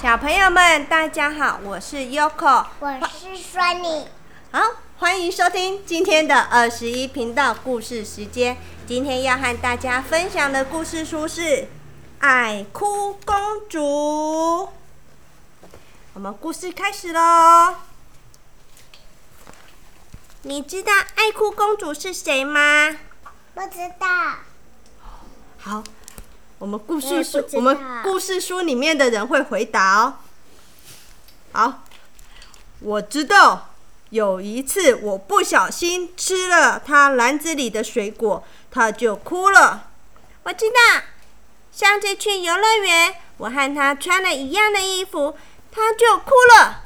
小朋友们，大家好，我是 Yoko，我是 Sunny。好，欢迎收听今天的二十一频道故事时间。今天要和大家分享的故事书是《爱哭公主》。我们故事开始喽。你知道爱哭公主是谁吗？不知道。好，我们故事书我们故事书里面的人会回答哦。好，我知道。有一次，我不小心吃了他篮子里的水果，他就哭了。我知道，上次去游乐园，我和他穿了一样的衣服，他就哭了。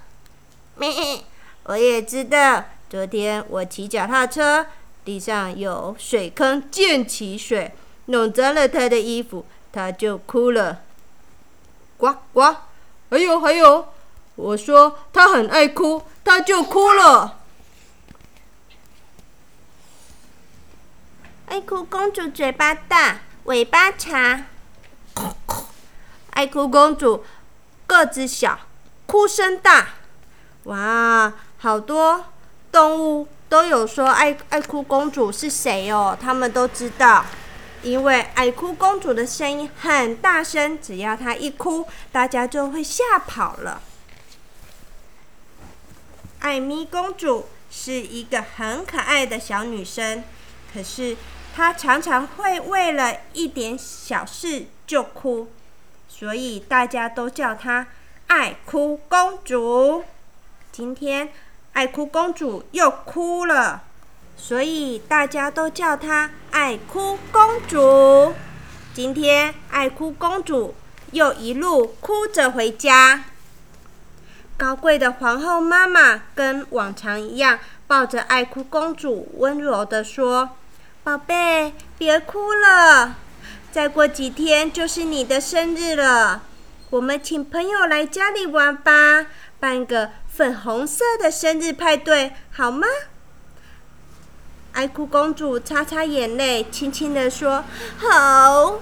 咩，我也知道，昨天我骑脚踏车，地上有水坑溅起水，弄脏了他的衣服，他就哭了。呱呱，还有还有，我说他很爱哭，他就哭了。爱哭公主嘴巴大，尾巴长。爱哭公主个子小，哭声大。哇，好多动物都有说爱爱哭公主是谁哦，他们都知道，因为爱哭公主的声音很大声，只要她一哭，大家就会吓跑了。艾米公主是一个很可爱的小女生，可是她常常会为了一点小事就哭，所以大家都叫她爱哭公主。今天爱哭公主又哭了，所以大家都叫她爱哭公主。今天爱哭公主又一路哭着回家。高贵的皇后妈妈跟往常一样，抱着爱哭公主，温柔地说：“宝贝，别哭了，再过几天就是你的生日了，我们请朋友来家里玩吧，办个粉红色的生日派对，好吗？”爱哭公主擦擦眼泪，轻轻地说：“好。”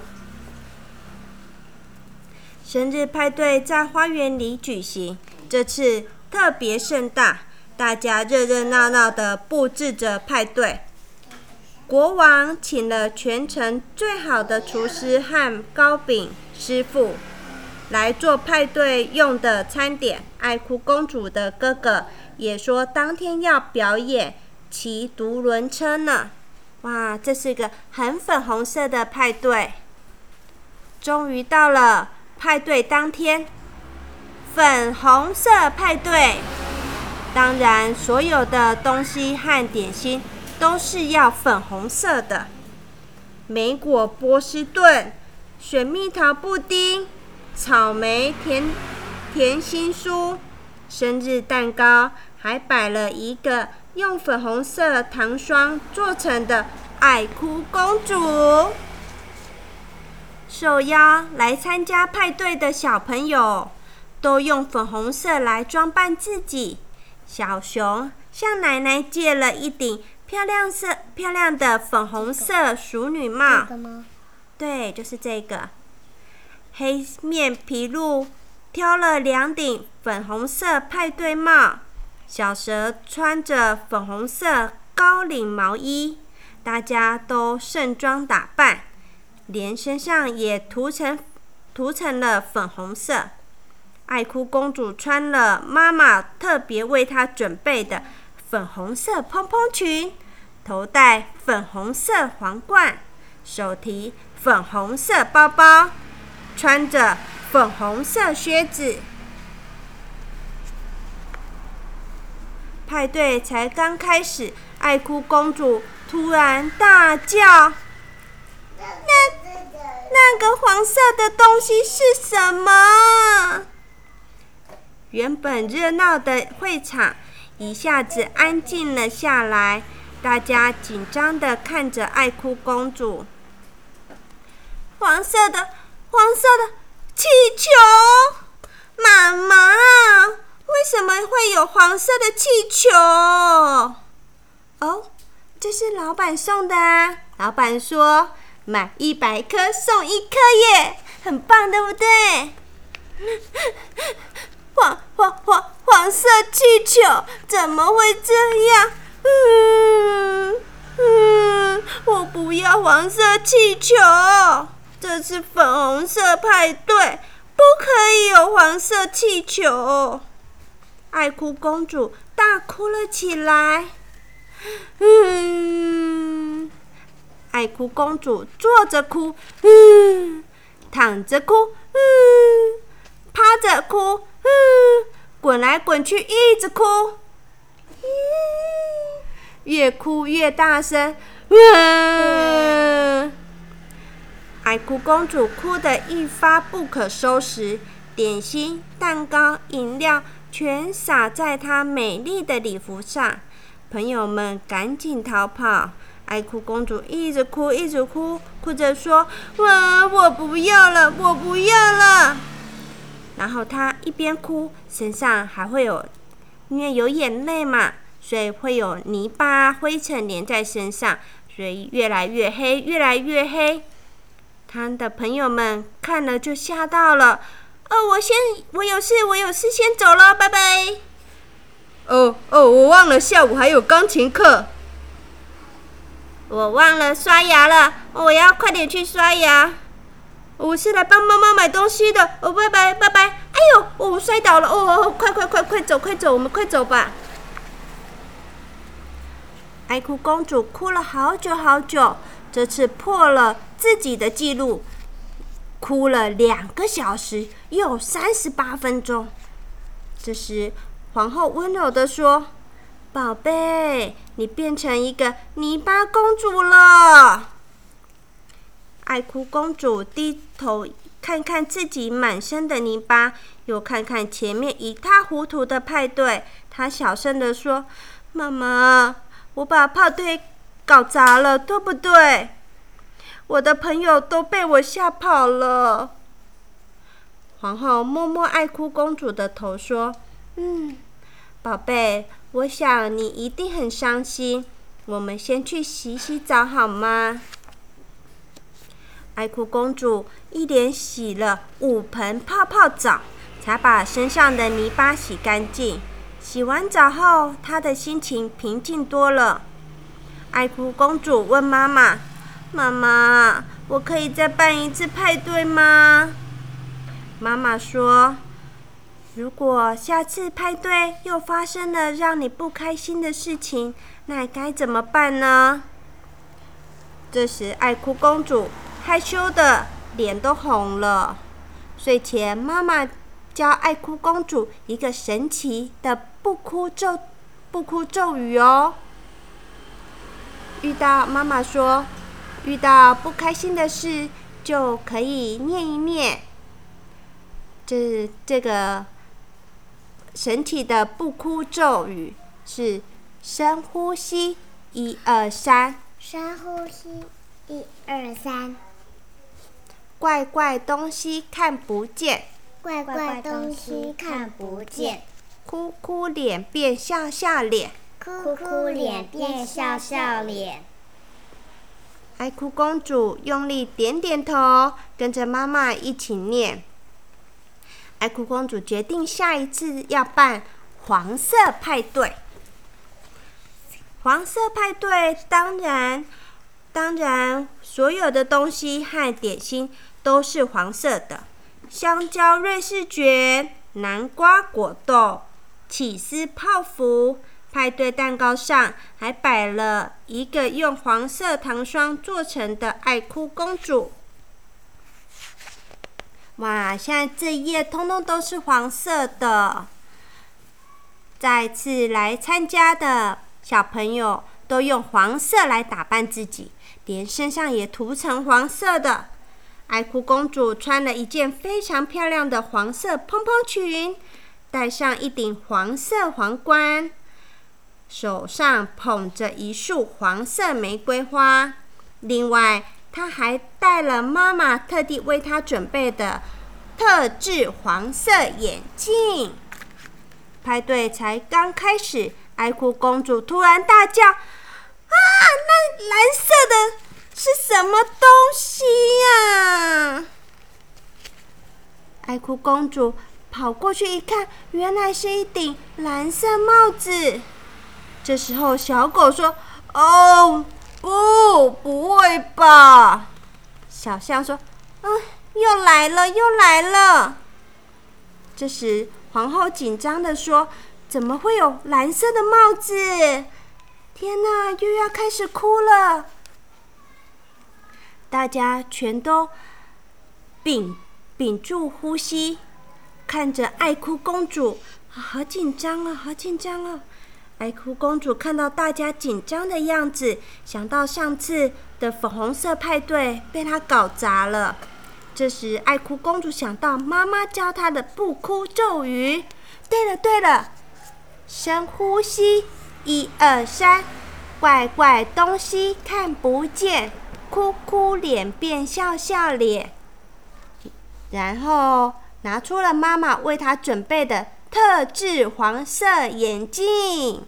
生日派对在花园里举行，这次特别盛大，大家热热闹闹地布置着派对。国王请了全城最好的厨师和糕饼师傅来做派对用的餐点。爱哭公主的哥哥也说，当天要表演骑独轮车呢。哇，这是个很粉红色的派对。终于到了派对当天，粉红色派对。当然，所有的东西和点心都是要粉红色的。莓果波士顿、水蜜桃布丁、草莓甜甜心酥、生日蛋糕，还摆了一个用粉红色糖霜做成的爱哭公主。受邀来参加派对的小朋友，都用粉红色来装扮自己。小熊向奶奶借了一顶漂亮色、漂亮的粉红色淑女帽这。个？对，就是这个。黑面皮鹿挑了两顶粉红色派对帽，小蛇穿着粉红色高领毛衣，大家都盛装打扮，连身上也涂成涂成了粉红色。爱哭公主穿了妈妈特别为她准备的粉红色蓬蓬裙，头戴粉红色皇冠，手提粉红色包包，穿着粉红色靴子。派对才刚开始，爱哭公主突然大叫：“那那个黄色的东西是什么？”原本热闹的会场一下子安静了下来，大家紧张的看着爱哭公主。黄色的，黄色的气球，妈妈，为什怎么会有黄色的气球？哦，这是老板送的啊！老板说买一百颗送一颗耶，很棒，对不对？黄黄黄黄色气球怎么会这样？嗯嗯，我不要黄色气球，这是粉红色派对，不可以有黄色气球。爱哭公主大哭了起来。嗯，爱哭公主坐着哭，嗯，躺着哭，嗯，趴着哭，嗯，滚来滚去一直哭，嗯，越哭越大声，嗯，爱哭公主哭得一发不可收拾，点心、蛋糕、饮料全洒在她美丽的礼服上。朋友们赶紧逃跑，爱哭公主一直哭，一直哭，哭着说：“哇，我不要了，我不要了。”然后她一边哭，身上还会有，因为有眼泪嘛，所以会有泥巴、灰尘粘在身上，所以越来越黑，越来越黑。她的朋友们看了就吓到了。哦，我先，我有事，我有事，先走了，拜拜。哦哦，我忘了下午还有钢琴课。我忘了刷牙了，我要快点去刷牙。我是来帮妈妈买东西的。哦，拜拜拜拜。哎呦，我摔倒了。哦哦，快快快快走快走，我们快走吧。爱哭公主哭了好久好久，这次破了自己的记录，哭了两个小时又三十八分钟。这时。皇后温柔的说：“宝贝，你变成一个泥巴公主了。”爱哭公主低头看看自己满身的泥巴，又看看前面一塌糊涂的派对，她小声的说：“妈妈，我把派对搞砸了，对不对？我的朋友都被我吓跑了。”皇后摸摸爱哭公主的头说。嗯，宝贝，我想你一定很伤心。我们先去洗洗澡好吗？爱哭公主一连洗了五盆泡泡澡，才把身上的泥巴洗干净。洗完澡后，她的心情平静多了。爱哭公主问妈妈：“妈妈，我可以再办一次派对吗？”妈妈说。如果下次派对又发生了让你不开心的事情，那该怎么办呢？这时，爱哭公主害羞的脸都红了。睡前，妈妈教爱哭公主一个神奇的不哭咒不哭咒语哦。遇到妈妈说，遇到不开心的事就可以念一念，这这个。神奇的不哭咒语是深呼吸，一二三。深呼吸，一二三。怪怪东西看不见。怪怪东西看不见。哭哭脸变笑笑脸。哭哭脸变笑笑脸。爱哭公主用力点点头，跟着妈妈一起念。爱哭公主决定下一次要办黄色派对。黄色派对，当然，当然，所有的东西和点心都是黄色的：香蕉瑞士卷、南瓜果冻、起司泡芙。派对蛋糕上还摆了一个用黄色糖霜做成的爱哭公主。哇！现在这一页通通都是黄色的。再次来参加的小朋友都用黄色来打扮自己，连身上也涂成黄色的。爱哭公主穿了一件非常漂亮的黄色蓬蓬裙，戴上一顶黄色皇冠，手上捧着一束黄色玫瑰花。另外，她还戴了妈妈特地为她准备的特制黄色眼镜。派对才刚开始，爱哭公主突然大叫：“啊，那蓝色的是什么东西呀？”爱哭公主跑过去一看，原来是一顶蓝色帽子。这时候，小狗说：“哦，不，不会吧？”小象说：“啊，又来了，又来了。”这时，皇后紧张的说：“怎么会有蓝色的帽子？天哪，又要开始哭了！”大家全都屏屏住呼吸，看着爱哭公主，好紧张啊，好紧张啊！爱哭公主看到大家紧张的样子，想到上次的粉红色派对被她搞砸了。这时，爱哭公主想到妈妈教她的不哭咒语。对了对了，深呼吸，一二三，怪怪东西看不见。哭哭脸变笑笑脸，然后拿出了妈妈为她准备的特制黄色眼镜。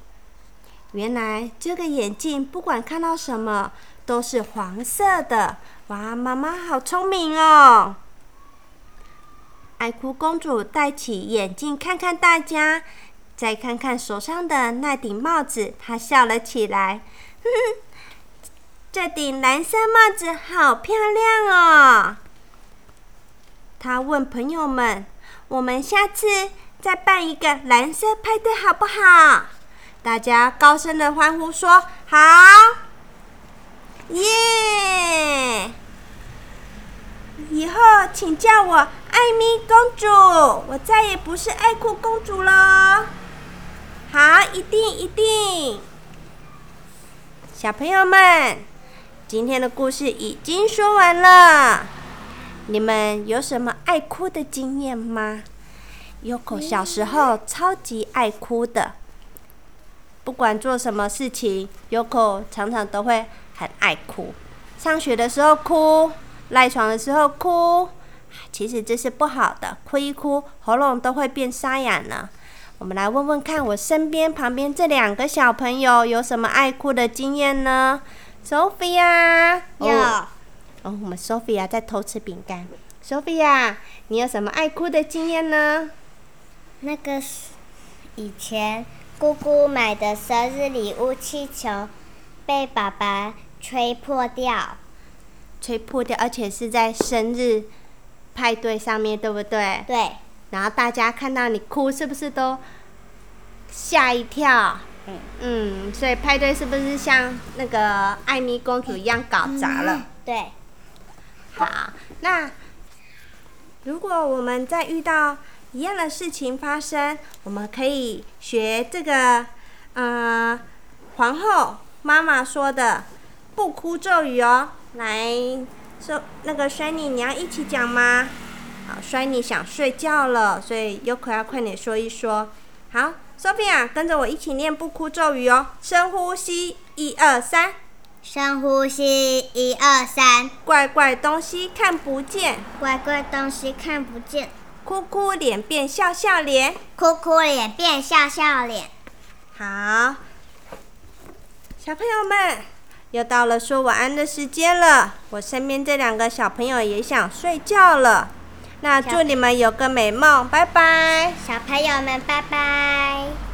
原来这个眼镜不管看到什么都是黄色的。哇，妈妈好聪明哦！爱哭公主戴起眼镜看看大家，再看看手上的那顶帽子，她笑了起来。哼。这顶蓝色帽子好漂亮哦！他问朋友们：“我们下次再办一个蓝色派对好不好？”大家高声的欢呼说：“好！”耶！以后请叫我艾米公主，我再也不是爱哭公主了。好，一定一定！小朋友们。今天的故事已经说完了，你们有什么爱哭的经验吗？Yoko 小时候超级爱哭的，不管做什么事情，Yoko 常常都会很爱哭。上学的时候哭，赖床的时候哭，其实这是不好的，哭一哭喉咙都会变沙哑呢。我们来问问看，我身边旁边这两个小朋友有什么爱哭的经验呢？Sophia，有。哦，我们 Sophia 在偷吃饼干。Sophia，你有什么爱哭的经验呢？那个是以前姑姑买的生日礼物气球，被爸爸吹破掉。吹破掉，而且是在生日派对上面对不对？对。然后大家看到你哭，是不是都吓一跳？嗯，所以派对是不是像那个艾米公主一样搞砸了？对。好，那如果我们在遇到一样的事情发生，我们可以学这个，呃，皇后妈妈说的不哭咒语哦。来，说那个 Shiny，你要一起讲吗？好，Shiny 想睡觉了，所以 Yoko 要快点说一说。好。Sophia，跟着我一起念不哭咒语哦。深呼吸，一二三。深呼吸，一二三。怪怪东西看不见。怪怪东西看不见。哭哭脸变笑笑脸。哭哭脸变笑笑脸。好，小朋友们，又到了说晚安的时间了。我身边这两个小朋友也想睡觉了。那祝你们有个美梦，拜拜，小朋友们，拜拜。